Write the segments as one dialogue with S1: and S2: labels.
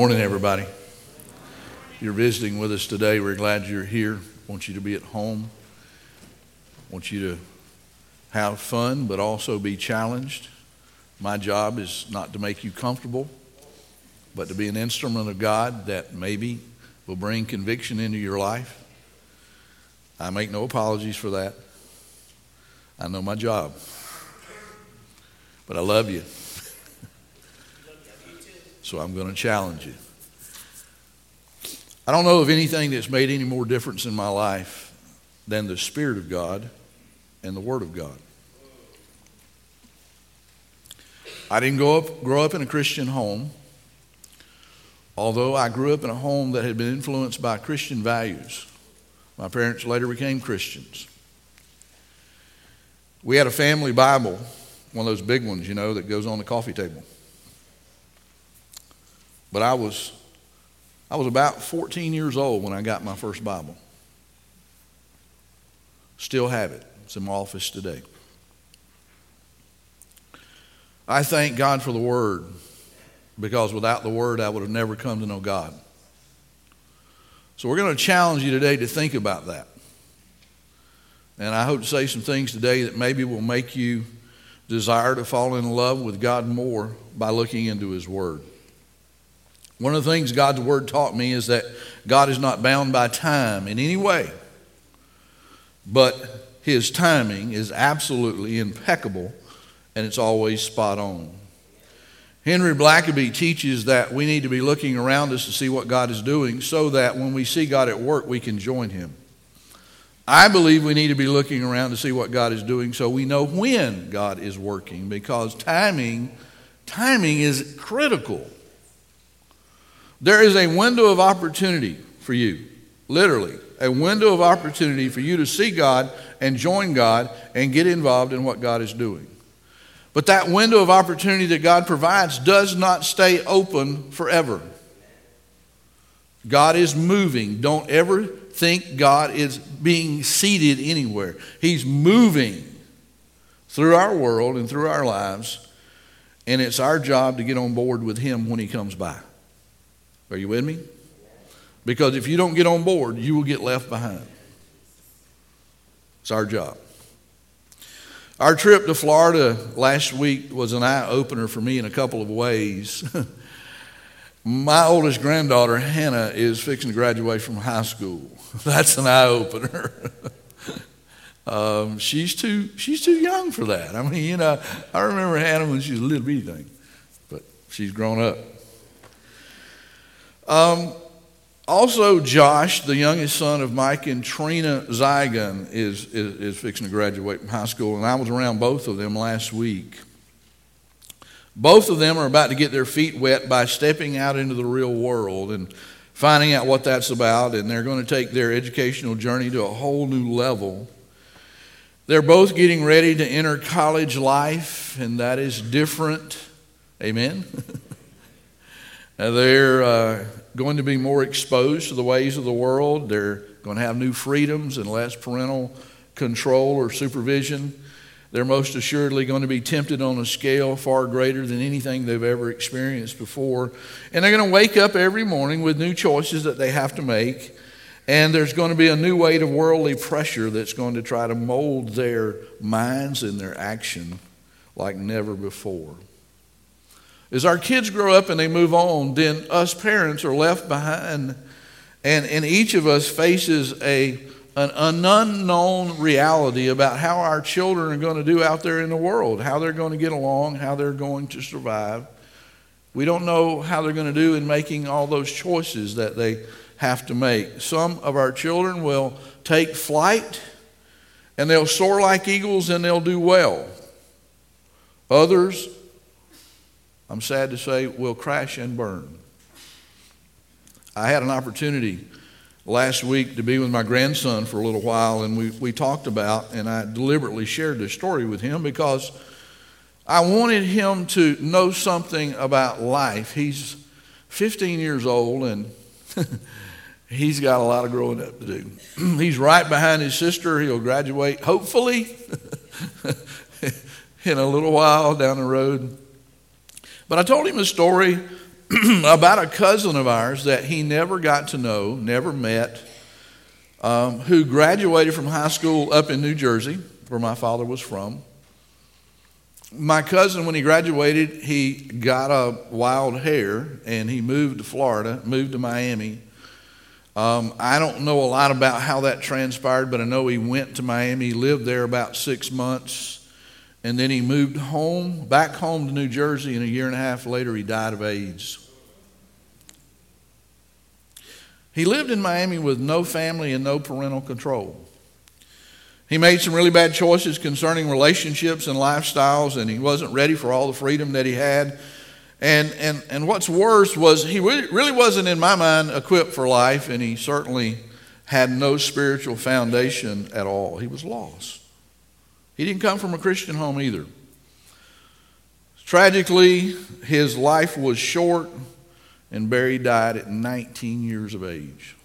S1: Morning, everybody. You're visiting with us today. We're glad you're here. Want you to be at home. Want you to have fun, but also be challenged. My job is not to make you comfortable, but to be an instrument of God that maybe will bring conviction into your life. I make no apologies for that. I know my job. But I love you. So I'm going to challenge you. I don't know of anything that's made any more difference in my life than the Spirit of God and the Word of God. I didn't grow up, grow up in a Christian home, although I grew up in a home that had been influenced by Christian values. My parents later became Christians. We had a family Bible, one of those big ones, you know, that goes on the coffee table. But I was, I was about 14 years old when I got my first Bible. Still have it. It's in my office today. I thank God for the Word because without the Word, I would have never come to know God. So we're going to challenge you today to think about that. And I hope to say some things today that maybe will make you desire to fall in love with God more by looking into His Word. One of the things God's Word taught me is that God is not bound by time in any way, but His timing is absolutely impeccable and it's always spot on. Henry Blackaby teaches that we need to be looking around us to see what God is doing so that when we see God at work, we can join Him. I believe we need to be looking around to see what God is doing so we know when God is working because timing timing is critical. There is a window of opportunity for you, literally, a window of opportunity for you to see God and join God and get involved in what God is doing. But that window of opportunity that God provides does not stay open forever. God is moving. Don't ever think God is being seated anywhere. He's moving through our world and through our lives, and it's our job to get on board with Him when He comes by. Are you with me? Because if you don't get on board, you will get left behind. It's our job. Our trip to Florida last week was an eye opener for me in a couple of ways. My oldest granddaughter, Hannah, is fixing to graduate from high school. That's an eye opener. um, she's, too, she's too young for that. I mean, you know, I remember Hannah when she was a little bitty thing, but she's grown up. Um, also, Josh, the youngest son of Mike and Trina Zygon, is, is, is fixing to graduate from high school, and I was around both of them last week. Both of them are about to get their feet wet by stepping out into the real world and finding out what that's about, and they're going to take their educational journey to a whole new level. They're both getting ready to enter college life, and that is different. Amen. they're uh, going to be more exposed to the ways of the world. They're going to have new freedoms and less parental control or supervision. They're most assuredly going to be tempted on a scale far greater than anything they've ever experienced before. And they're going to wake up every morning with new choices that they have to make. And there's going to be a new weight of worldly pressure that's going to try to mold their minds and their action like never before. As our kids grow up and they move on, then us parents are left behind, and, and each of us faces a, an, an unknown reality about how our children are going to do out there in the world, how they're going to get along, how they're going to survive. We don't know how they're going to do in making all those choices that they have to make. Some of our children will take flight and they'll soar like eagles and they'll do well. Others I'm sad to say, will crash and burn. I had an opportunity last week to be with my grandson for a little while, and we, we talked about, and I deliberately shared this story with him because I wanted him to know something about life. He's 15 years old, and he's got a lot of growing up to do. he's right behind his sister. He'll graduate, hopefully, in a little while down the road. But I told him a story about a cousin of ours that he never got to know, never met, um, who graduated from high school up in New Jersey, where my father was from. My cousin, when he graduated, he got a wild hair and he moved to Florida, moved to Miami. Um, I don't know a lot about how that transpired, but I know he went to Miami, lived there about six months, and then he moved home, back home to New Jersey, and a year and a half later, he died of AIDS. He lived in Miami with no family and no parental control. He made some really bad choices concerning relationships and lifestyles, and he wasn't ready for all the freedom that he had. And, and, and what's worse was he really wasn't, in my mind, equipped for life, and he certainly had no spiritual foundation at all. He was lost. He didn't come from a Christian home either. Tragically, his life was short, and Barry died at 19 years of age.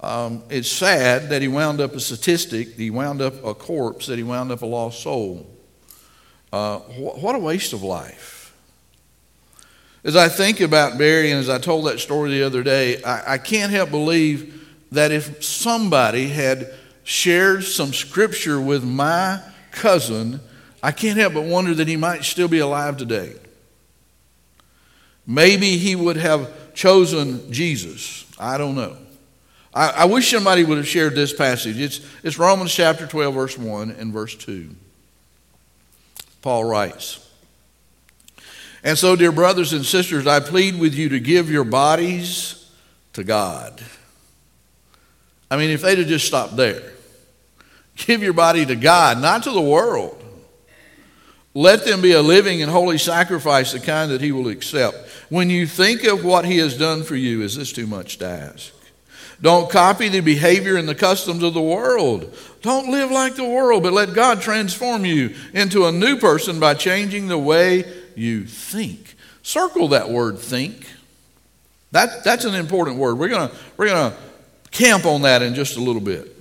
S1: Um, it's sad that he wound up a statistic, that he wound up a corpse, that he wound up a lost soul. Uh, wh- what a waste of life. As I think about Barry, and as I told that story the other day, I, I can't help believe that if somebody had shared some scripture with my cousin, I can't help but wonder that he might still be alive today. Maybe he would have chosen Jesus. I don't know. I, I, wish somebody would have shared this passage. It's, it's Romans chapter 12, verse 1 and verse 2. Paul writes, And so, dear brothers and sisters, I plead with you to give your bodies to God. I mean, if they'd have just stopped there, give your body to God, not to the world. Let them be a living and holy sacrifice, the kind that He will accept. When you think of what He has done for you, is this too much to ask? Don't copy the behavior and the customs of the world. Don't live like the world, but let God transform you into a new person by changing the way you think. Circle that word think. That, that's an important word. We're going we're going to camp on that in just a little bit.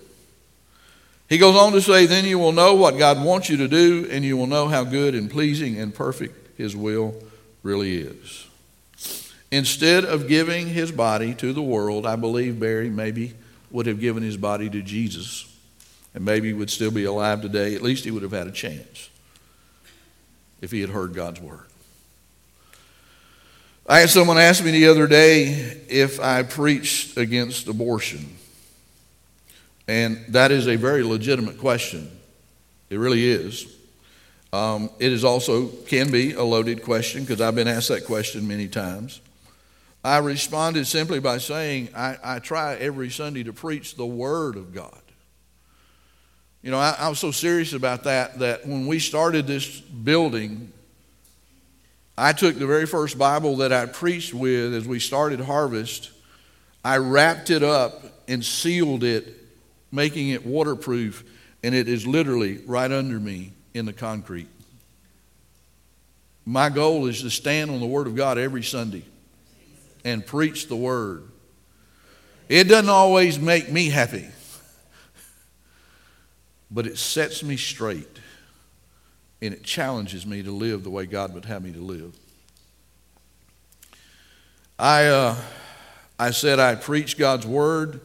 S1: He goes on to say, Then you will know what God wants you to do, and you will know how good and pleasing and perfect His will really is. Instead of giving his body to the world, I believe Barry maybe would have given his body to Jesus. And maybe he would still be alive today. At least he would have had a chance if he had heard God's word. I had someone ask me the other day if I preached against abortion. And that is a very legitimate question. It really is. Um, it is also can be a loaded question because I've been asked that question many times. I responded simply by saying, I, I try every Sunday to preach the Word of God. You know, I, I was so serious about that that when we started this building, I took the very first Bible that I preached with as we started Harvest, I wrapped it up and sealed it, making it waterproof, and it is literally right under me in the concrete. My goal is to stand on the Word of God every Sunday and preach the word. It doesn't always make me happy, but it sets me straight and it challenges me to live the way God would have me to live. I, uh, I said I preach God's word.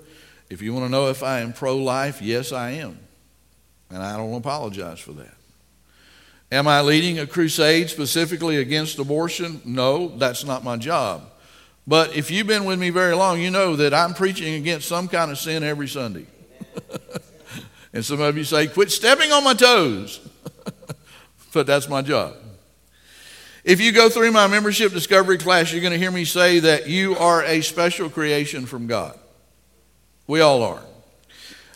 S1: If you want to know if I am pro life, yes, I am. And I don't apologize for that. Am I leading a crusade specifically against abortion? No, that's not my job. But if you've been with me very long, you know that I'm preaching against some kind of sin every Sunday. and some of you say, quit stepping on my toes. But that's my job. If you go through my membership discovery class, you're going to hear me say that you are a special creation from God. We all are.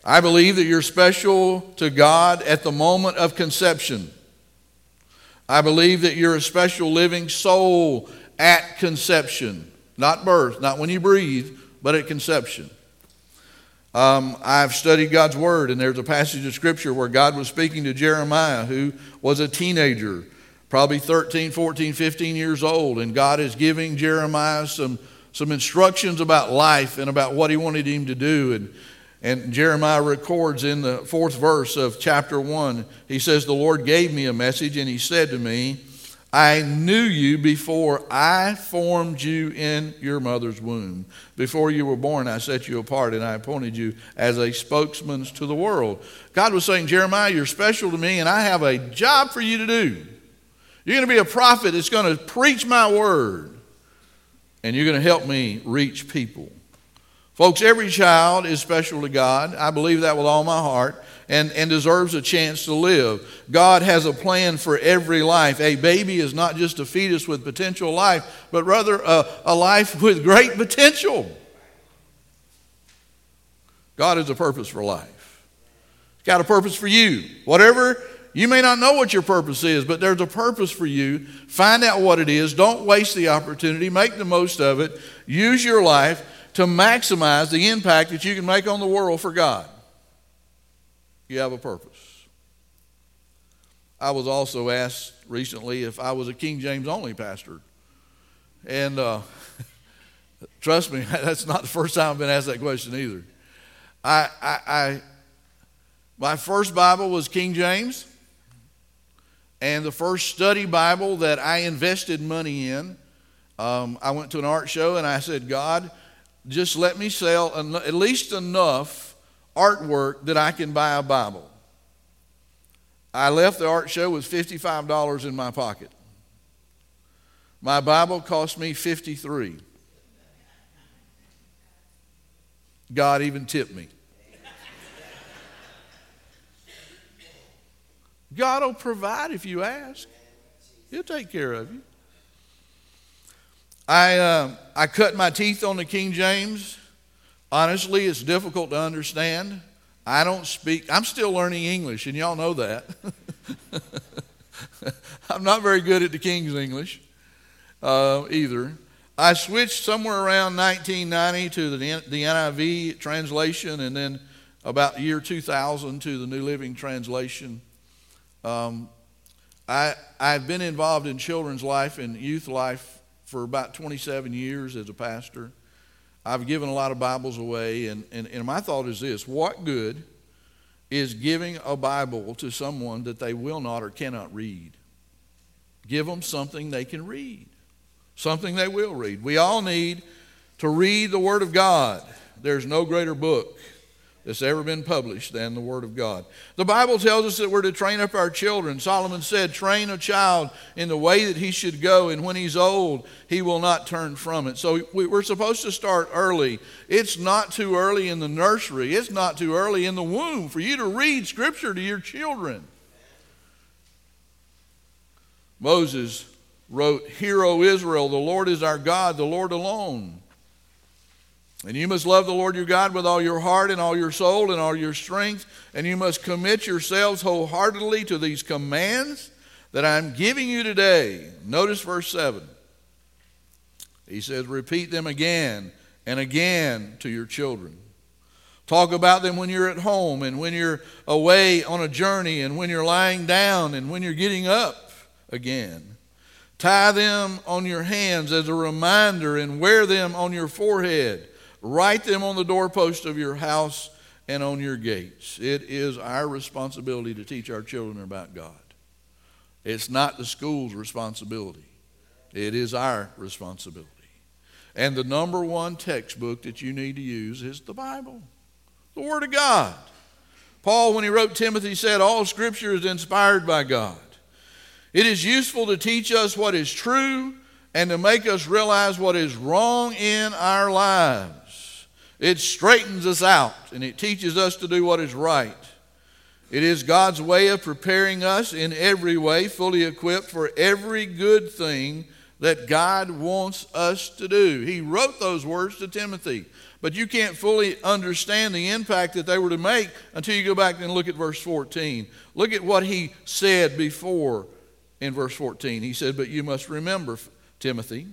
S1: I believe that you're special to God at the moment of conception. I believe that you're a special living soul at conception. Not birth, not when you breathe, but at conception. Um, I've studied God's Word, and there's a passage of Scripture where God was speaking to Jeremiah, who was a teenager, probably 13, 14, 15 years old, and God is giving Jeremiah some, some instructions about life and about what he wanted him to do. And, and Jeremiah records in the fourth verse of chapter 1, he says, The Lord gave me a message, and he said to me, I knew you before I formed you in your mother's womb. Before you were born, I set you apart and I appointed you as a spokesman to the world. God was saying, Jeremiah, you're special to me and I have a job for you to do. You're going to be a prophet that's going to preach my word and you're going to help me reach people. Folks, every child is special to God. I believe that with all my heart and, and deserves a chance to live. God has a plan for every life. A baby is not just a fetus with potential life, but rather a, a life with great potential. God has a purpose for life. He's got a purpose for you. Whatever, you may not know what your purpose is, but there's a purpose for you. Find out what it is. Don't waste the opportunity. Make the most of it. Use your life to maximize the impact that you can make on the world for God you have a purpose. I was also asked recently if I was a King James only pastor. And uh, trust me, that's not the first time I've been asked that question either. I, I, I, my first Bible was King James, and the first study Bible that I invested money in, um, I went to an art show and I said, God, just let me sell at least enough artwork that I can buy a Bible. I left the art show with $55 in my pocket. My Bible cost me 53. God even tipped me. God will provide if you ask. He'll take care of you. I, uh, I cut my teeth on the King James. Honestly, it's difficult to understand. I don't speak, I'm still learning English, and y'all know that. I'm not very good at the King's English uh, either. I switched somewhere around 1990 to the, the NIV translation, and then about year 2000 to the New Living Translation. Um, I, I've been involved in children's life and youth life for about 27 years as a pastor. I've given a lot of Bibles away, and, and, and my thought is this what good is giving a Bible to someone that they will not or cannot read? Give them something they can read, something they will read. We all need to read the Word of God. There's no greater book that's ever been published than the Word of God. The Bible tells us that we're to train up our children. Solomon said, Train a child in the way that he should go, and when he's old, he will not turn from it. So we're supposed to start early. It's not too early in the nursery, it's not too early in the womb for you to read Scripture to your children. Moses wrote, Hear, O Israel, the Lord is our God, the Lord alone. And you must love the Lord your God with all your heart and all your soul and all your strength. And you must commit yourselves wholeheartedly to these commands that I'm giving you today. Notice verse 7. He says, Repeat them again and again to your children. Talk about them when you're at home and when you're away on a journey and when you're lying down and when you're getting up again. Tie them on your hands as a reminder and wear them on your forehead. Write them on the doorpost of your house and on your gates. It is our responsibility to teach our children about God. It's not the school's responsibility, it is our responsibility. And the number one textbook that you need to use is the Bible, the Word of God. Paul, when he wrote Timothy, said, All Scripture is inspired by God. It is useful to teach us what is true and to make us realize what is wrong in our lives. It straightens us out and it teaches us to do what is right. It is God's way of preparing us in every way, fully equipped for every good thing that God wants us to do. He wrote those words to Timothy, but you can't fully understand the impact that they were to make until you go back and look at verse 14. Look at what he said before in verse 14. He said, But you must remember, Timothy,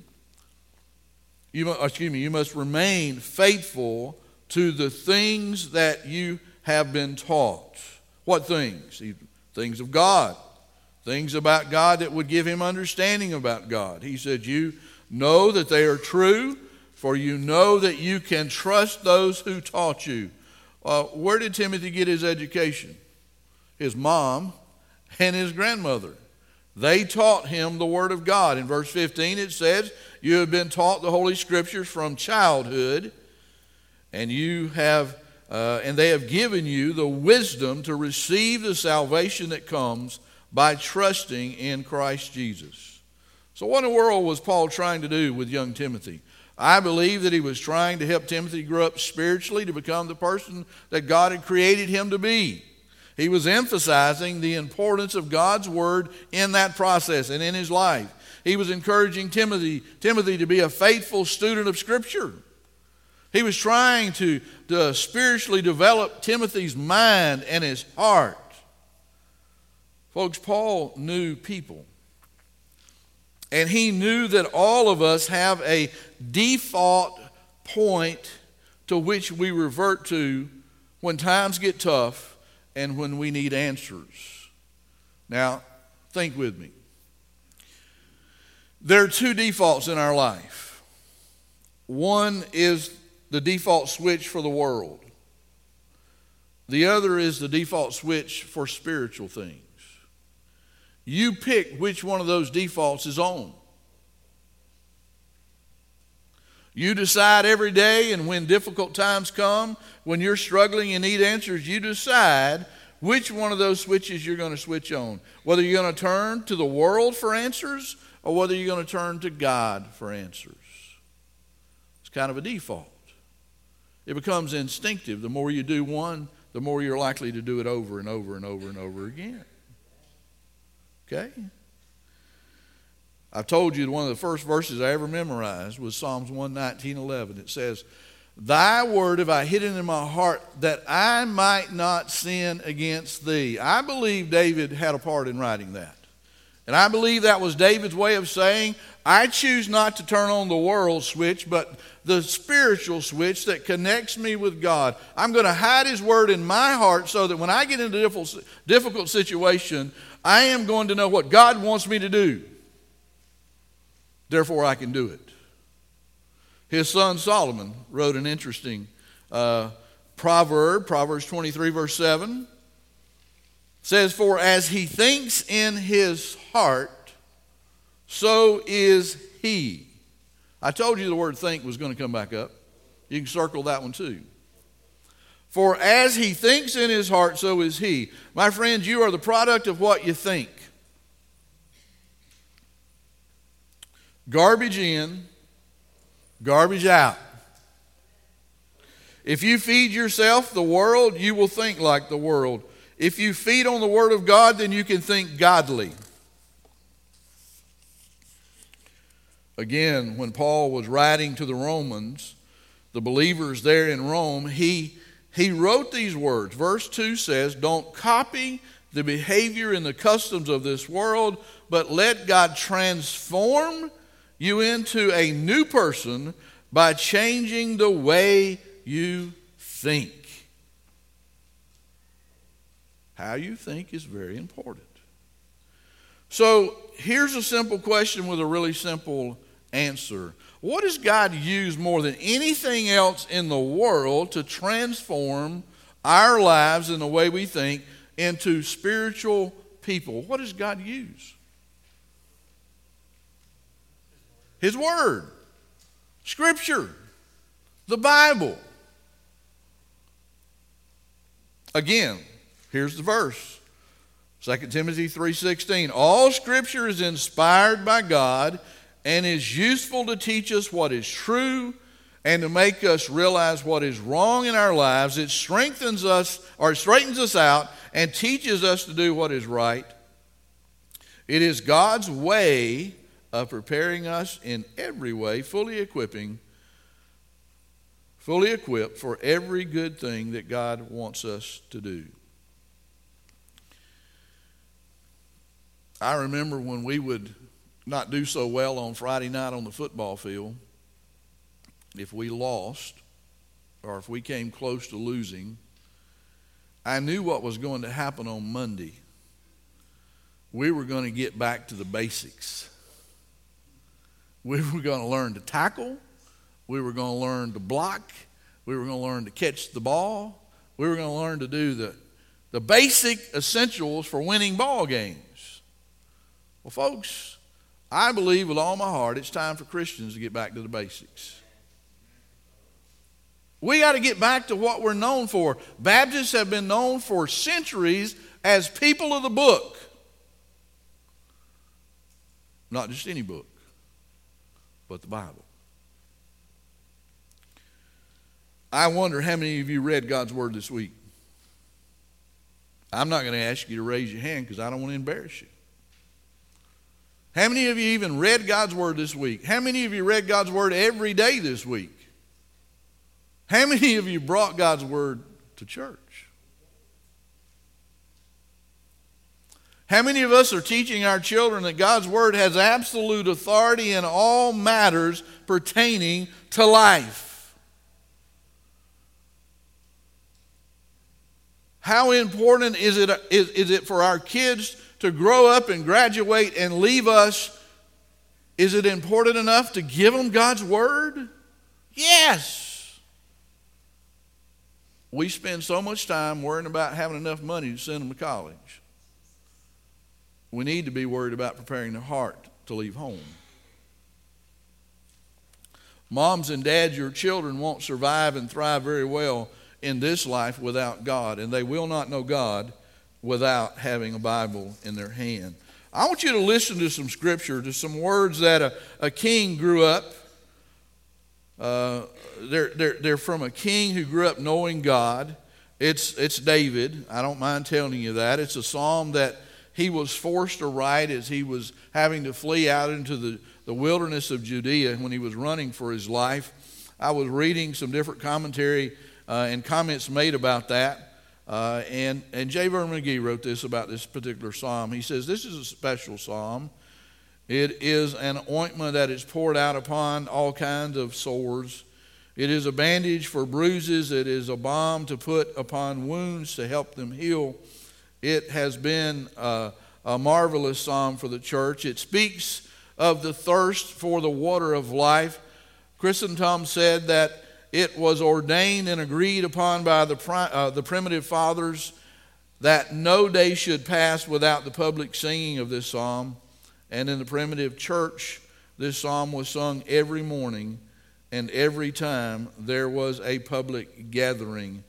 S1: you, excuse me, you must remain faithful to the things that you have been taught. What things? Things of God. Things about God that would give him understanding about God. He said, You know that they are true, for you know that you can trust those who taught you. Uh, where did Timothy get his education? His mom and his grandmother. They taught him the Word of God. In verse 15, it says, You have been taught the Holy Scriptures from childhood, and you have. Uh, and they have given you the wisdom to receive the salvation that comes by trusting in Christ Jesus. So, what in the world was Paul trying to do with young Timothy? I believe that he was trying to help Timothy grow up spiritually to become the person that God had created him to be. He was emphasizing the importance of God's word in that process and in his life. He was encouraging Timothy, Timothy to be a faithful student of Scripture. He was trying to, to spiritually develop Timothy's mind and his heart. Folks, Paul knew people. And he knew that all of us have a default point to which we revert to when times get tough and when we need answers. Now, think with me. There are two defaults in our life. One is the default switch for the world, the other is the default switch for spiritual things. You pick which one of those defaults is on. You decide every day, and when difficult times come, when you're struggling and need answers, you decide which one of those switches you're going to switch on. Whether you're going to turn to the world for answers or whether you're going to turn to God for answers. It's kind of a default. It becomes instinctive. The more you do one, the more you're likely to do it over and over and over and over again. Okay? I told you one of the first verses I ever memorized was Psalms 119 11. It says, Thy word have I hidden in my heart that I might not sin against thee. I believe David had a part in writing that. And I believe that was David's way of saying, I choose not to turn on the world switch, but the spiritual switch that connects me with God. I'm going to hide His Word in my heart so that when I get into a difficult situation, I am going to know what God wants me to do. Therefore, I can do it. His son Solomon wrote an interesting uh, proverb, Proverbs 23, verse 7. says, For as he thinks in his heart, so is he. I told you the word think was going to come back up. You can circle that one too. For as he thinks in his heart, so is he. My friends, you are the product of what you think. Garbage in, garbage out. If you feed yourself the world, you will think like the world. If you feed on the Word of God, then you can think godly. Again, when Paul was writing to the Romans, the believers there in Rome, he he wrote these words. Verse 2 says, Don't copy the behavior and the customs of this world, but let God transform you into a new person by changing the way you think. How you think is very important. So here's a simple question with a really simple answer. What does God use more than anything else in the world to transform our lives and the way we think into spiritual people? What does God use? His Word, Scripture, the Bible. Again, here's the verse. 2 Timothy 3:16 All scripture is inspired by God and is useful to teach us what is true and to make us realize what is wrong in our lives. It strengthens us or straightens us out and teaches us to do what is right. It is God's way of preparing us in every way, fully equipping, fully equipped for every good thing that God wants us to do. I remember when we would not do so well on Friday night on the football field, if we lost or if we came close to losing, I knew what was going to happen on Monday. We were going to get back to the basics. We were going to learn to tackle. We were going to learn to block. We were going to learn to catch the ball. We were going to learn to do the, the basic essentials for winning ball games. Well, folks, I believe with all my heart it's time for Christians to get back to the basics. We got to get back to what we're known for. Baptists have been known for centuries as people of the book. Not just any book, but the Bible. I wonder how many of you read God's Word this week. I'm not going to ask you to raise your hand because I don't want to embarrass you. How many of you even read God's Word this week? How many of you read God's Word every day this week? How many of you brought God's Word to church? How many of us are teaching our children that God's Word has absolute authority in all matters pertaining to life? How important is it, is, is it for our kids to grow up and graduate and leave us? Is it important enough to give them God's Word? Yes. We spend so much time worrying about having enough money to send them to college we need to be worried about preparing the heart to leave home. Moms and dads, your children won't survive and thrive very well in this life without God, and they will not know God without having a Bible in their hand. I want you to listen to some scripture, to some words that a, a king grew up. Uh, they're, they're, they're from a king who grew up knowing God. It's, it's David. I don't mind telling you that. It's a psalm that he was forced to write as he was having to flee out into the, the wilderness of Judea when he was running for his life. I was reading some different commentary uh, and comments made about that. Uh, and, and J. Vernon McGee wrote this about this particular psalm. He says, This is a special psalm. It is an ointment that is poured out upon all kinds of sores. It is a bandage for bruises. It is a balm to put upon wounds to help them heal. It has been a, a marvelous psalm for the church. It speaks of the thirst for the water of life. Chrysostom said that it was ordained and agreed upon by the, uh, the primitive fathers that no day should pass without the public singing of this psalm. And in the primitive church, this psalm was sung every morning and every time there was a public gathering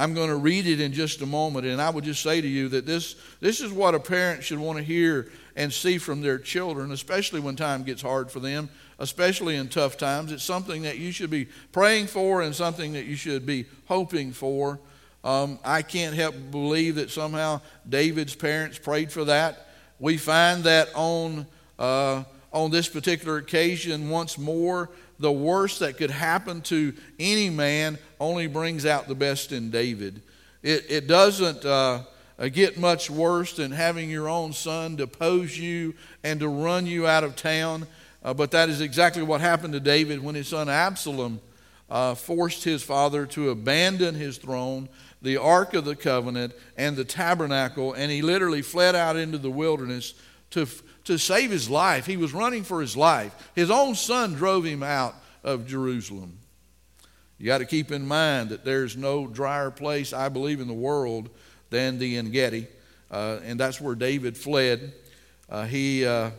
S1: I'm going to read it in just a moment, and I would just say to you that this, this is what a parent should want to hear and see from their children, especially when time gets hard for them, especially in tough times. It's something that you should be praying for and something that you should be hoping for. Um, I can't help believe that somehow David's parents prayed for that. We find that on, uh, on this particular occasion once more the worst that could happen to any man only brings out the best in David. It, it doesn't uh, uh, get much worse than having your own son depose you and to run you out of town. Uh, but that is exactly what happened to David when his son Absalom uh, forced his father to abandon his throne, the Ark of the Covenant, and the tabernacle, and he literally fled out into the wilderness to to save his life. He was running for his life. His own son drove him out of Jerusalem. You got to keep in mind that there's no drier place, I believe, in the world than the En uh, and that's where David fled. Uh, he uh,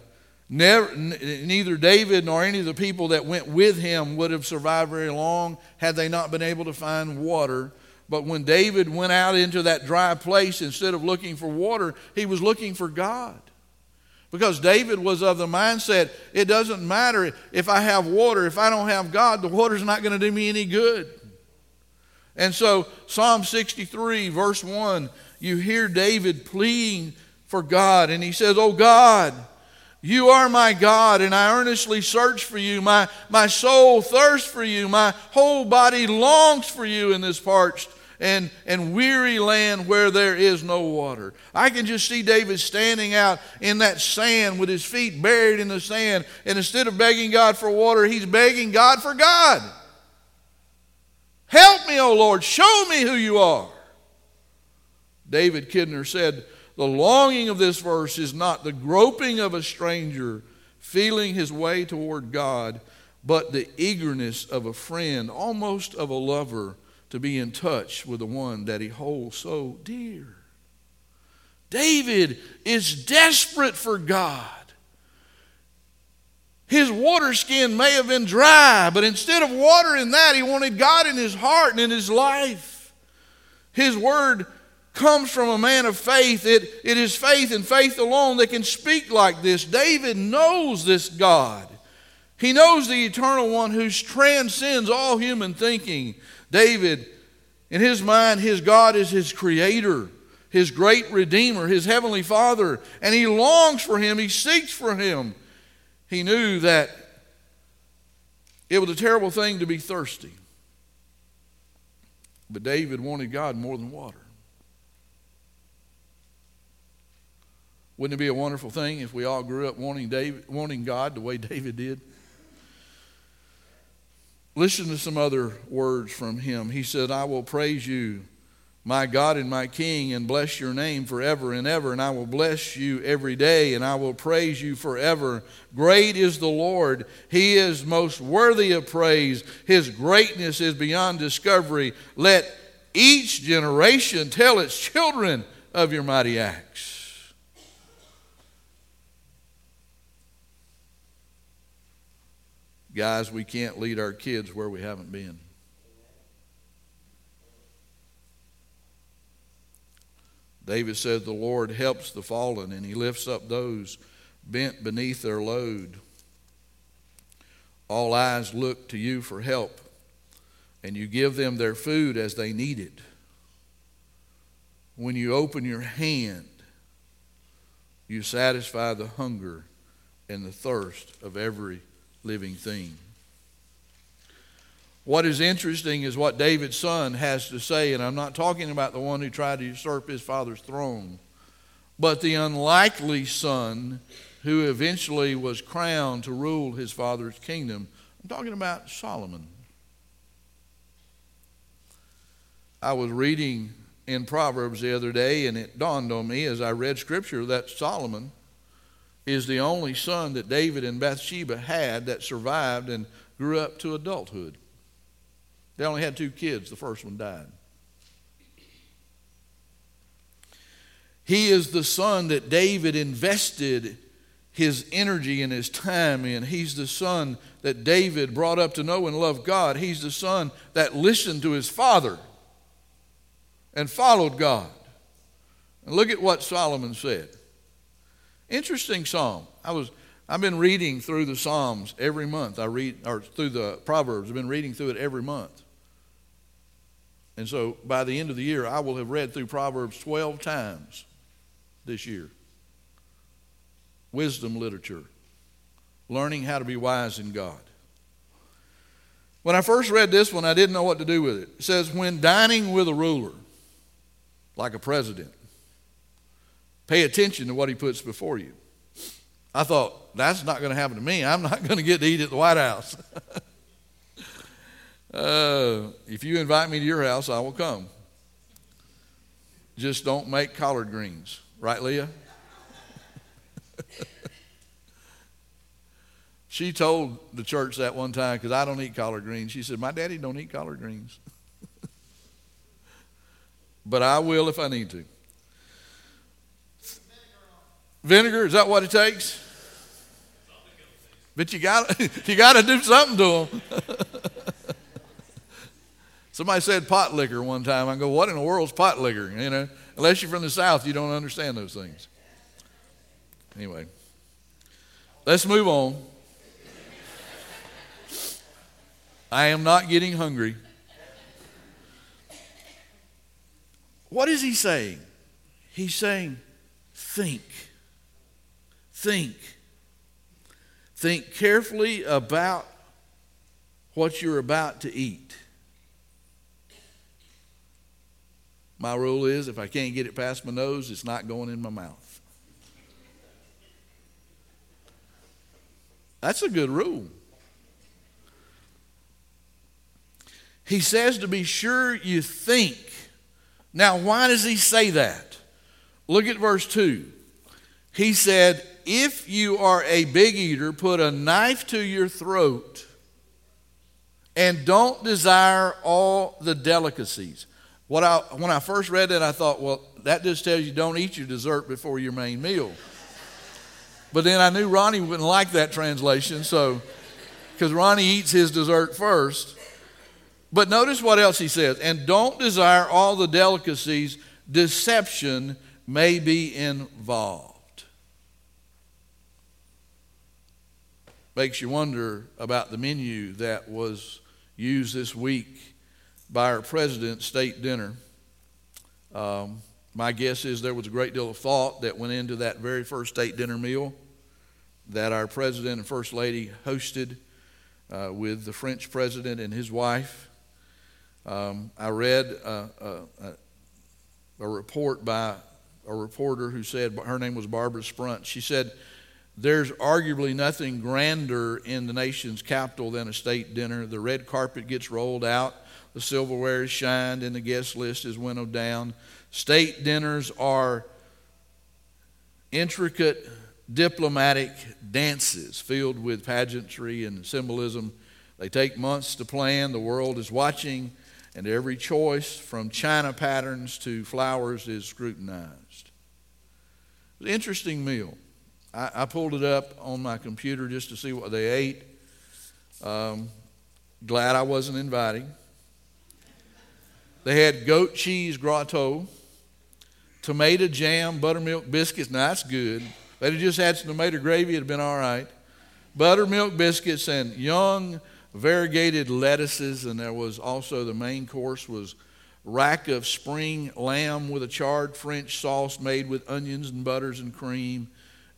S1: never, n- neither David nor any of the people that went with him would have survived very long had they not been able to find water. But when David went out into that dry place, instead of looking for water, he was looking for God. Because David was of the mindset it doesn't matter if I have water, if I don't have God, the water's not going to do me any good. And so, Psalm 63, verse 1, you hear David pleading for God, and he says, Oh God, you are my God, and I earnestly search for you. My, my soul thirsts for you. My whole body longs for you in this parched and, and weary land where there is no water. I can just see David standing out in that sand with his feet buried in the sand, and instead of begging God for water, he's begging God for God. Help me, O Lord, show me who you are. David Kidner said, The longing of this verse is not the groping of a stranger feeling his way toward God, but the eagerness of a friend, almost of a lover to be in touch with the one that he holds so dear. David is desperate for God. His water skin may have been dry, but instead of water in that, he wanted God in his heart and in his life. His word comes from a man of faith. It, it is faith and faith alone that can speak like this. David knows this God. He knows the eternal one who transcends all human thinking. David, in his mind, his God is his creator, his great redeemer, his heavenly father, and he longs for him, he seeks for him. He knew that it was a terrible thing to be thirsty. But David wanted God more than water. Wouldn't it be a wonderful thing if we all grew up wanting, David, wanting God the way David did? Listen to some other words from him. He said, I will praise you my God and my King, and bless your name forever and ever. And I will bless you every day, and I will praise you forever. Great is the Lord. He is most worthy of praise. His greatness is beyond discovery. Let each generation tell its children of your mighty acts. Guys, we can't lead our kids where we haven't been. David said, The Lord helps the fallen, and he lifts up those bent beneath their load. All eyes look to you for help, and you give them their food as they need it. When you open your hand, you satisfy the hunger and the thirst of every living thing. What is interesting is what David's son has to say, and I'm not talking about the one who tried to usurp his father's throne, but the unlikely son who eventually was crowned to rule his father's kingdom. I'm talking about Solomon. I was reading in Proverbs the other day, and it dawned on me as I read scripture that Solomon is the only son that David and Bathsheba had that survived and grew up to adulthood. They only had two kids, the first one died. He is the son that David invested his energy and his time in. He's the son that David brought up to know and love God. He's the son that listened to his father and followed God. And look at what Solomon said. Interesting psalm. I was I've been reading through the Psalms every month. I read or through the Proverbs. I've been reading through it every month. And so by the end of the year, I will have read through Proverbs 12 times this year. Wisdom literature, learning how to be wise in God. When I first read this one, I didn't know what to do with it. It says, When dining with a ruler, like a president, pay attention to what he puts before you. I thought, that's not going to happen to me. I'm not going to get to eat at the White House. Uh, if you invite me to your house, I will come. Just don't make collard greens. Right, Leah? she told the church that one time because I don't eat collard greens. She said, My daddy don't eat collard greens. but I will if I need to. Vinegar, is that what it takes? But you got you got to do something to them. Somebody said pot liquor one time. I go, what in the world's pot liquor? You know, unless you're from the South, you don't understand those things. Anyway, let's move on. I am not getting hungry. What is he saying? He's saying, think. Think. Think carefully about what you're about to eat. My rule is if I can't get it past my nose, it's not going in my mouth. That's a good rule. He says to be sure you think. Now, why does he say that? Look at verse 2. He said, If you are a big eater, put a knife to your throat and don't desire all the delicacies. What I, when I first read that, I thought, well, that just tells you don't eat your dessert before your main meal. But then I knew Ronnie wouldn't like that translation, so, because Ronnie eats his dessert first. But notice what else he says. And don't desire all the delicacies, deception may be involved. Makes you wonder about the menu that was used this week by our president's state dinner. Um, my guess is there was a great deal of thought that went into that very first state dinner meal that our president and first lady hosted uh, with the French president and his wife. Um, I read a, a, a, report by a reporter who said her name was Barbara Sprunt. She said, There's arguably nothing grander in the nation's capital than a state dinner. The red carpet gets rolled out, the silverware is shined, and the guest list is winnowed down. State dinners are intricate diplomatic dances filled with pageantry and symbolism. They take months to plan. The world is watching, and every choice, from china patterns to flowers, is scrutinized. It was an interesting meal. I, I pulled it up on my computer just to see what they ate. Um, glad I wasn't inviting. They had goat cheese gratin tomato jam, buttermilk biscuits. Now that's good. They'd just had some tomato gravy, it'd been all right. Buttermilk biscuits and young variegated lettuces, and there was also the main course was rack of spring lamb with a charred French sauce made with onions and butters and cream.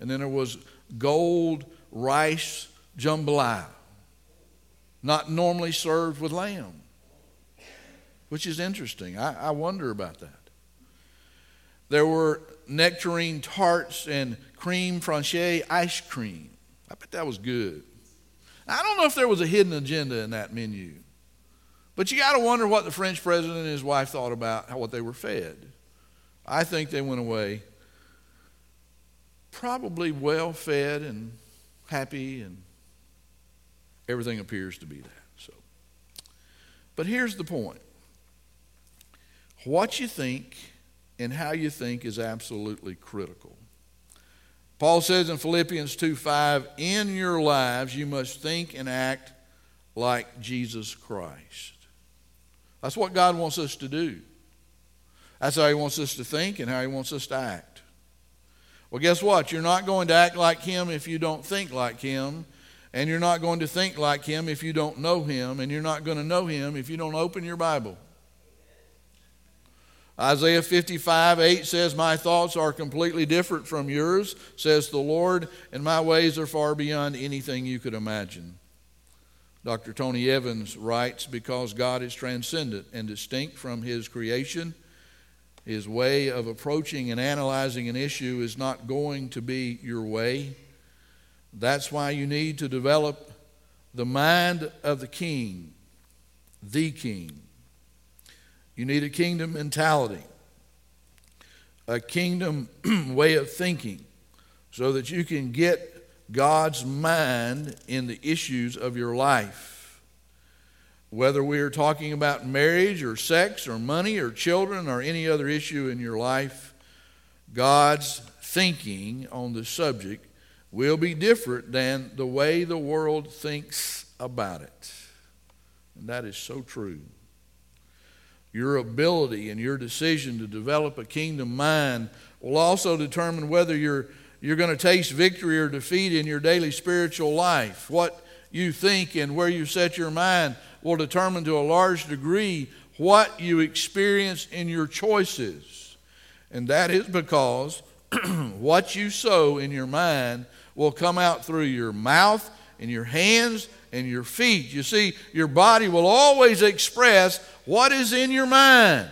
S1: And then there was gold rice jambalaya, not normally served with lamb, which is interesting. I, I wonder about that. There were nectarine tarts and crème fraîche ice cream. I bet that was good. I don't know if there was a hidden agenda in that menu, but you got to wonder what the French president and his wife thought about how, what they were fed. I think they went away probably well fed and happy, and everything appears to be that. So, but here's the point: what you think and how you think is absolutely critical. Paul says in Philippians 2 5, in your lives you must think and act like Jesus Christ. That's what God wants us to do. That's how He wants us to think and how He wants us to act. Well, guess what? You're not going to act like Him if you don't think like Him. And you're not going to think like Him if you don't know Him. And you're not going to know Him if you don't open your Bible. Isaiah 55, 8 says, My thoughts are completely different from yours, says the Lord, and my ways are far beyond anything you could imagine. Dr. Tony Evans writes, Because God is transcendent and distinct from his creation, his way of approaching and analyzing an issue is not going to be your way. That's why you need to develop the mind of the king, the king. You need a kingdom mentality, a kingdom way of thinking, so that you can get God's mind in the issues of your life. Whether we are talking about marriage or sex or money or children or any other issue in your life, God's thinking on the subject will be different than the way the world thinks about it. And that is so true your ability and your decision to develop a kingdom mind will also determine whether you're, you're going to taste victory or defeat in your daily spiritual life. What you think and where you set your mind will determine to a large degree what you experience in your choices. And that is because what you sow in your mind will come out through your mouth and your hands and your feet. You see, your body will always express what is in your mind.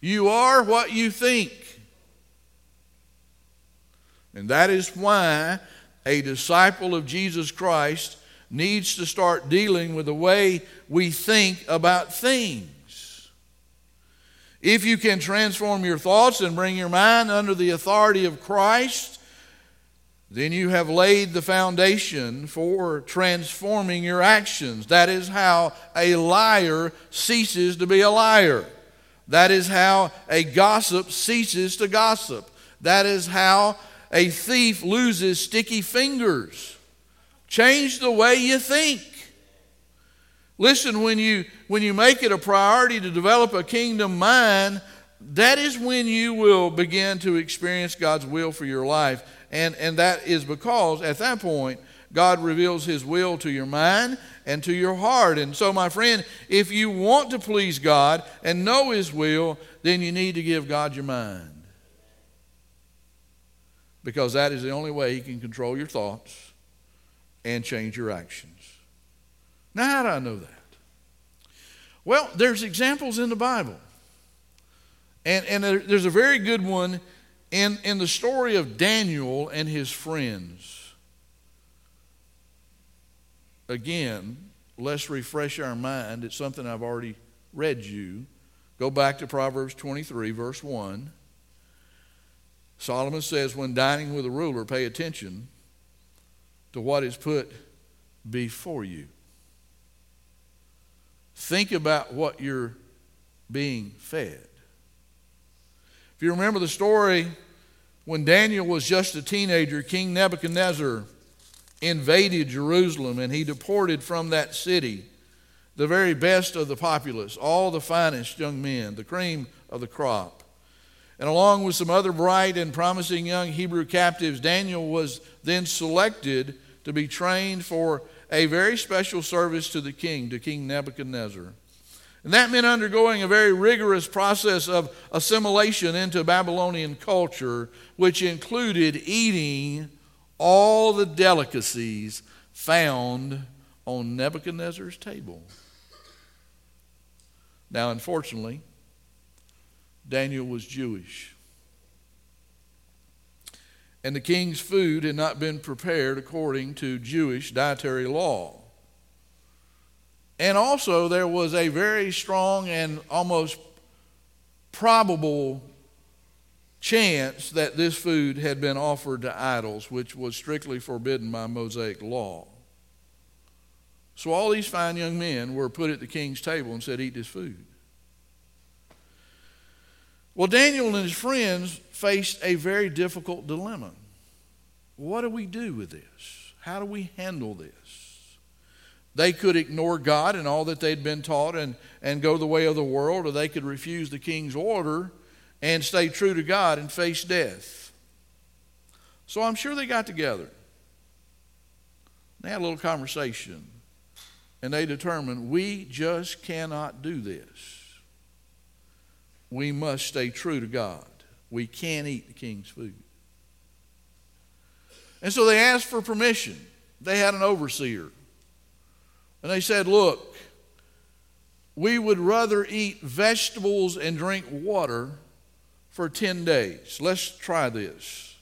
S1: You are what you think. And that is why a disciple of Jesus Christ needs to start dealing with the way we think about things. If you can transform your thoughts and bring your mind under the authority of Christ, then you have laid the foundation for transforming your actions. That is how a liar ceases to be a liar. That is how a gossip ceases to gossip. That is how a thief loses sticky fingers. Change the way you think. Listen, when you, when you make it a priority to develop a kingdom mind, that is when you will begin to experience God's will for your life. And, and that is because at that point, God reveals His will to your mind and to your heart. And so, my friend, if you want to please God and know His will, then you need to give God your mind. Because that is the only way He can control your thoughts and change your actions. Now, how do I know that? Well, there's examples in the Bible. And, and there's a very good one in, in the story of Daniel and his friends again, let's refresh our mind. It's something I've already read you. Go back to Proverbs 23, verse 1. Solomon says, When dining with a ruler, pay attention to what is put before you. Think about what you're being fed. If you remember the story, when Daniel was just a teenager, King Nebuchadnezzar invaded Jerusalem and he deported from that city the very best of the populace, all the finest young men, the cream of the crop. And along with some other bright and promising young Hebrew captives, Daniel was then selected to be trained for a very special service to the king, to King Nebuchadnezzar. And that meant undergoing a very rigorous process of assimilation into Babylonian culture, which included eating all the delicacies found on Nebuchadnezzar's table. Now, unfortunately, Daniel was Jewish. And the king's food had not been prepared according to Jewish dietary law. And also, there was a very strong and almost probable chance that this food had been offered to idols, which was strictly forbidden by Mosaic law. So all these fine young men were put at the king's table and said, Eat this food. Well, Daniel and his friends faced a very difficult dilemma. What do we do with this? How do we handle this? They could ignore God and all that they'd been taught and, and go the way of the world, or they could refuse the king's order and stay true to God and face death. So I'm sure they got together. They had a little conversation. And they determined we just cannot do this. We must stay true to God. We can't eat the king's food. And so they asked for permission. They had an overseer. And they said, Look, we would rather eat vegetables and drink water for 10 days. Let's try this.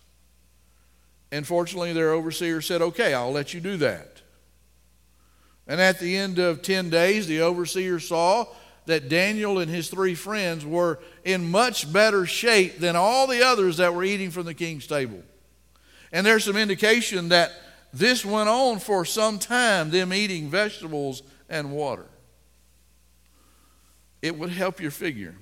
S1: And fortunately, their overseer said, Okay, I'll let you do that. And at the end of 10 days, the overseer saw that Daniel and his three friends were in much better shape than all the others that were eating from the king's table. And there's some indication that this went on for some time, them eating vegetables and water. It would help your figure.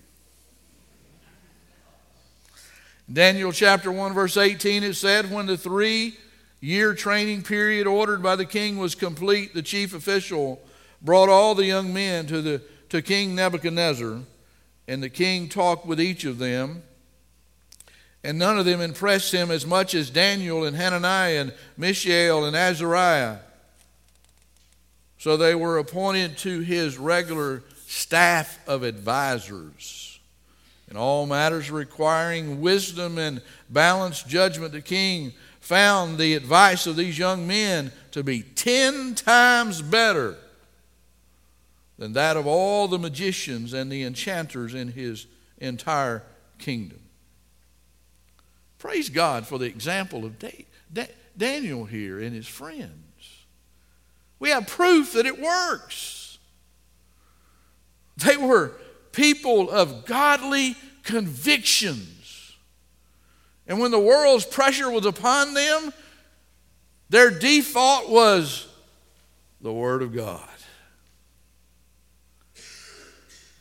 S1: Daniel chapter 1, verse 18, it said, When the three year training period ordered by the king was complete, the chief official brought all the young men to, the, to King Nebuchadnezzar, and the king talked with each of them. And none of them impressed him as much as Daniel and Hananiah and Mishael and Azariah. So they were appointed to his regular staff of advisors. In all matters requiring wisdom and balanced judgment, the king found the advice of these young men to be ten times better than that of all the magicians and the enchanters in his entire kingdom. Praise God for the example of Daniel here and his friends. We have proof that it works. They were people of godly convictions. And when the world's pressure was upon them, their default was the Word of God.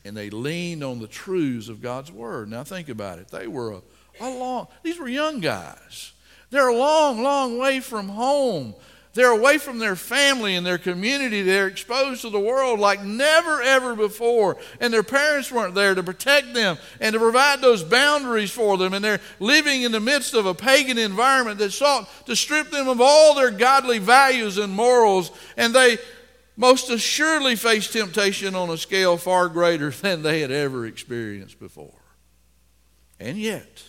S1: And they leaned on the truths of God's Word. Now, think about it. They were a, A long, these were young guys. They're a long, long way from home. They're away from their family and their community. They're exposed to the world like never, ever before. And their parents weren't there to protect them and to provide those boundaries for them. And they're living in the midst of a pagan environment that sought to strip them of all their godly values and morals. And they most assuredly faced temptation on a scale far greater than they had ever experienced before. And yet,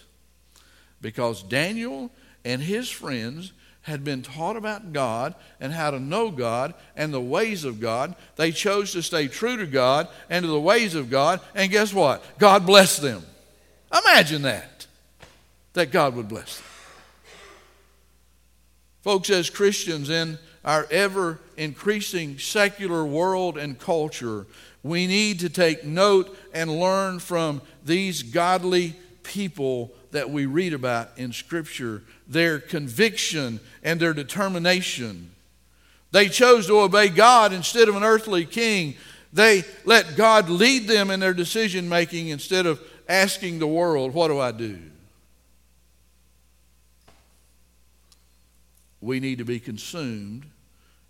S1: because Daniel and his friends had been taught about God and how to know God and the ways of God. They chose to stay true to God and to the ways of God. And guess what? God blessed them. Imagine that, that God would bless them. Folks, as Christians in our ever increasing secular world and culture, we need to take note and learn from these godly people that we read about in Scripture their conviction and their determination. They chose to obey God instead of an earthly king. They let God lead them in their decision making instead of asking the world, What do I do? We need to be consumed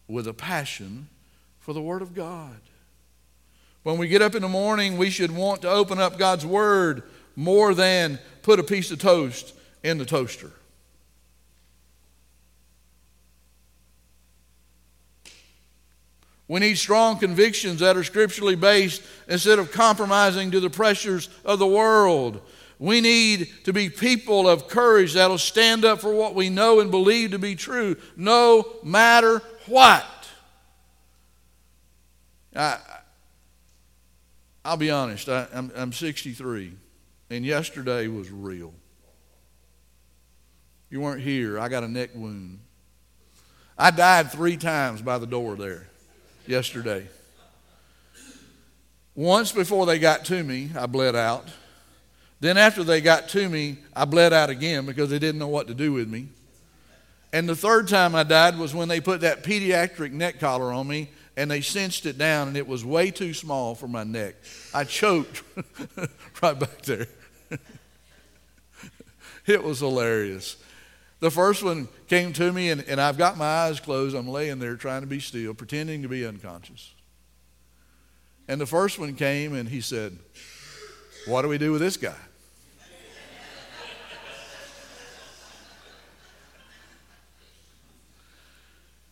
S1: with a passion for the Word of God. When we get up in the morning, we should want to open up God's Word more than put a piece of toast in the toaster. We need strong convictions that are scripturally based instead of compromising to the pressures of the world. We need to be people of courage that'll stand up for what we know and believe to be true, no matter what. I, I'll be honest, I, I'm, I'm 63, and yesterday was real. You weren't here. I got a neck wound. I died three times by the door there yesterday. Once before they got to me, I bled out. Then after they got to me, I bled out again because they didn't know what to do with me. And the third time I died was when they put that pediatric neck collar on me and they cinched it down and it was way too small for my neck. I choked right back there. it was hilarious. The first one came to me, and, and I've got my eyes closed. I'm laying there trying to be still, pretending to be unconscious. And the first one came, and he said, What do we do with this guy?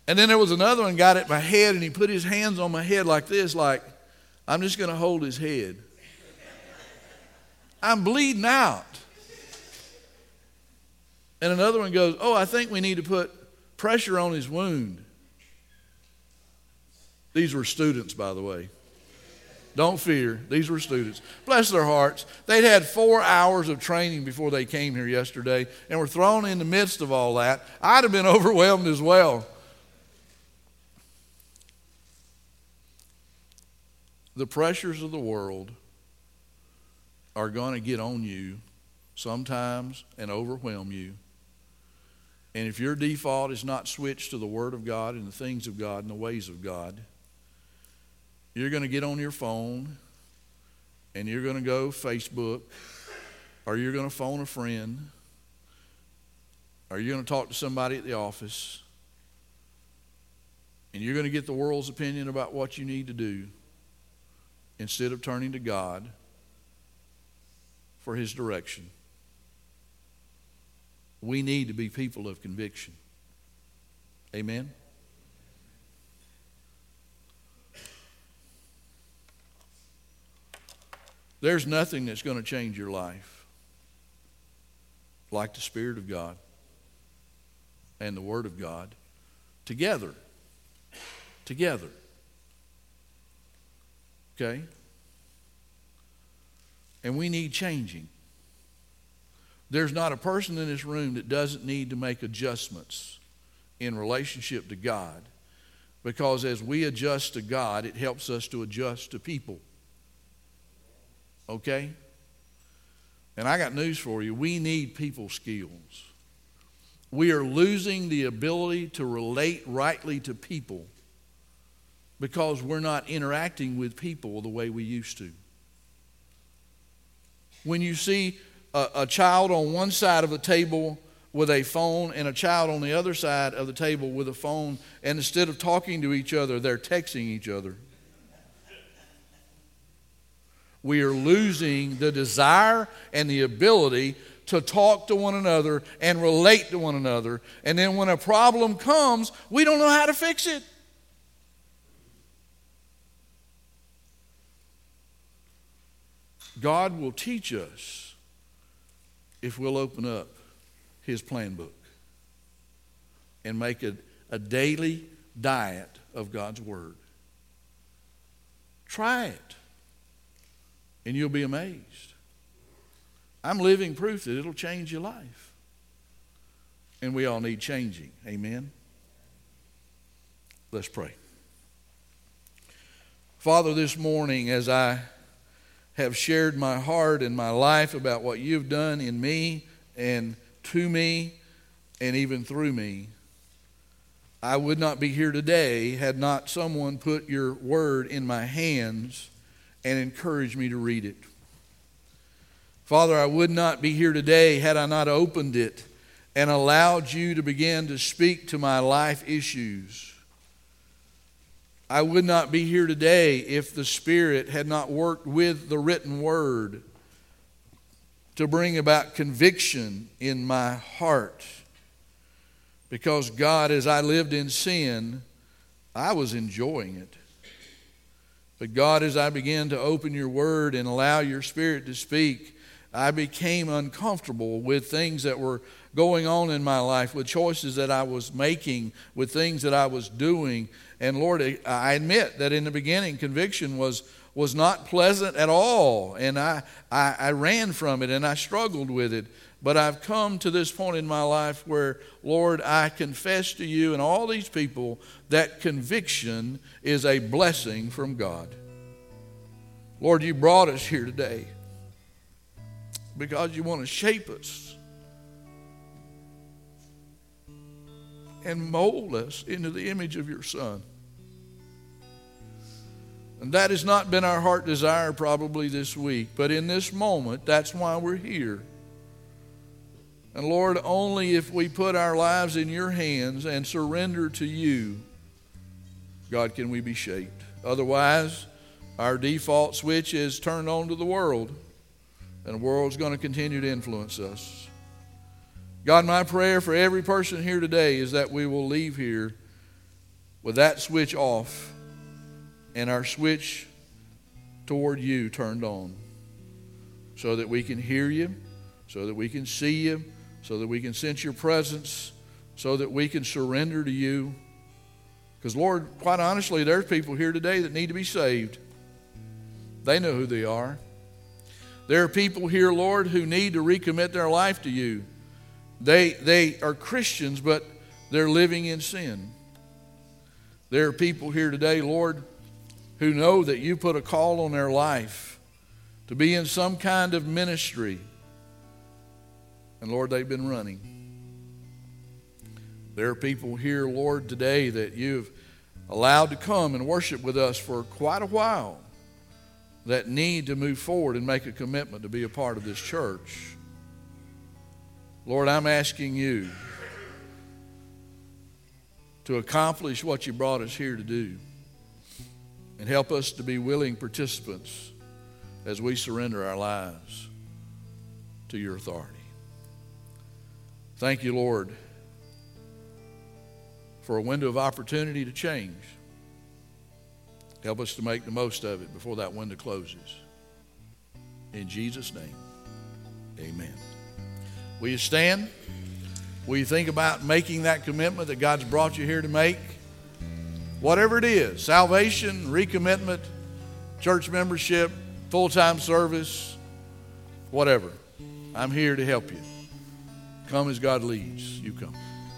S1: And then there was another one got at my head, and he put his hands on my head like this, like, I'm just going to hold his head. I'm bleeding out. And another one goes, Oh, I think we need to put pressure on his wound. These were students, by the way. Don't fear. These were students. Bless their hearts. They'd had four hours of training before they came here yesterday and were thrown in the midst of all that. I'd have been overwhelmed as well. The pressures of the world are going to get on you sometimes and overwhelm you. And if your default is not switched to the Word of God and the things of God and the ways of God, you're going to get on your phone and you're going to go Facebook or you're going to phone a friend or you're going to talk to somebody at the office and you're going to get the world's opinion about what you need to do instead of turning to God for His direction. We need to be people of conviction. Amen? There's nothing that's going to change your life like the Spirit of God and the Word of God together. Together. Okay? And we need changing. There's not a person in this room that doesn't need to make adjustments in relationship to God because as we adjust to God, it helps us to adjust to people. Okay? And I got news for you. We need people skills. We are losing the ability to relate rightly to people because we're not interacting with people the way we used to. When you see a, a child on one side of the table with a phone and a child on the other side of the table with a phone, and instead of talking to each other, they're texting each other. We are losing the desire and the ability to talk to one another and relate to one another. And then when a problem comes, we don't know how to fix it. God will teach us if we'll open up His plan book and make it a daily diet of God's Word. Try it, and you'll be amazed. I'm living proof that it'll change your life. And we all need changing. Amen. Let's pray. Father, this morning, as I have shared my heart and my life about what you've done in me and to me and even through me. I would not be here today had not someone put your word in my hands and encouraged me to read it. Father, I would not be here today had I not opened it and allowed you to begin to speak to my life issues. I would not be here today if the Spirit had not worked with the written word to bring about conviction in my heart. Because, God, as I lived in sin, I was enjoying it. But, God, as I began to open your word and allow your Spirit to speak, I became uncomfortable with things that were going on in my life, with choices that I was making, with things that I was doing. And Lord, I admit that in the beginning, conviction was, was not pleasant at all. And I, I, I ran from it and I struggled with it. But I've come to this point in my life where, Lord, I confess to you and all these people that conviction is a blessing from God. Lord, you brought us here today because you want to shape us and mold us into the image of your Son. And that has not been our heart desire probably this week, but in this moment, that's why we're here. And Lord, only if we put our lives in your hands and surrender to you, God, can we be shaped. Otherwise, our default switch is turned on to the world, and the world's going to continue to influence us. God, my prayer for every person here today is that we will leave here with that switch off and our switch toward you turned on so that we can hear you, so that we can see you, so that we can sense your presence, so that we can surrender to you. Because, Lord, quite honestly, there's people here today that need to be saved. They know who they are. There are people here, Lord, who need to recommit their life to you. They, they are Christians, but they're living in sin. There are people here today, Lord, who know that you put a call on their life to be in some kind of ministry. And Lord, they've been running. There are people here, Lord, today that you've allowed to come and worship with us for quite a while that need to move forward and make a commitment to be a part of this church. Lord, I'm asking you to accomplish what you brought us here to do and help us to be willing participants as we surrender our lives to your authority. Thank you, Lord, for a window of opportunity to change. Help us to make the most of it before that window closes. In Jesus' name, amen. Will you stand? Will you think about making that commitment that God's brought you here to make? Whatever it is salvation, recommitment, church membership, full time service, whatever. I'm here to help you. Come as God leads. You come.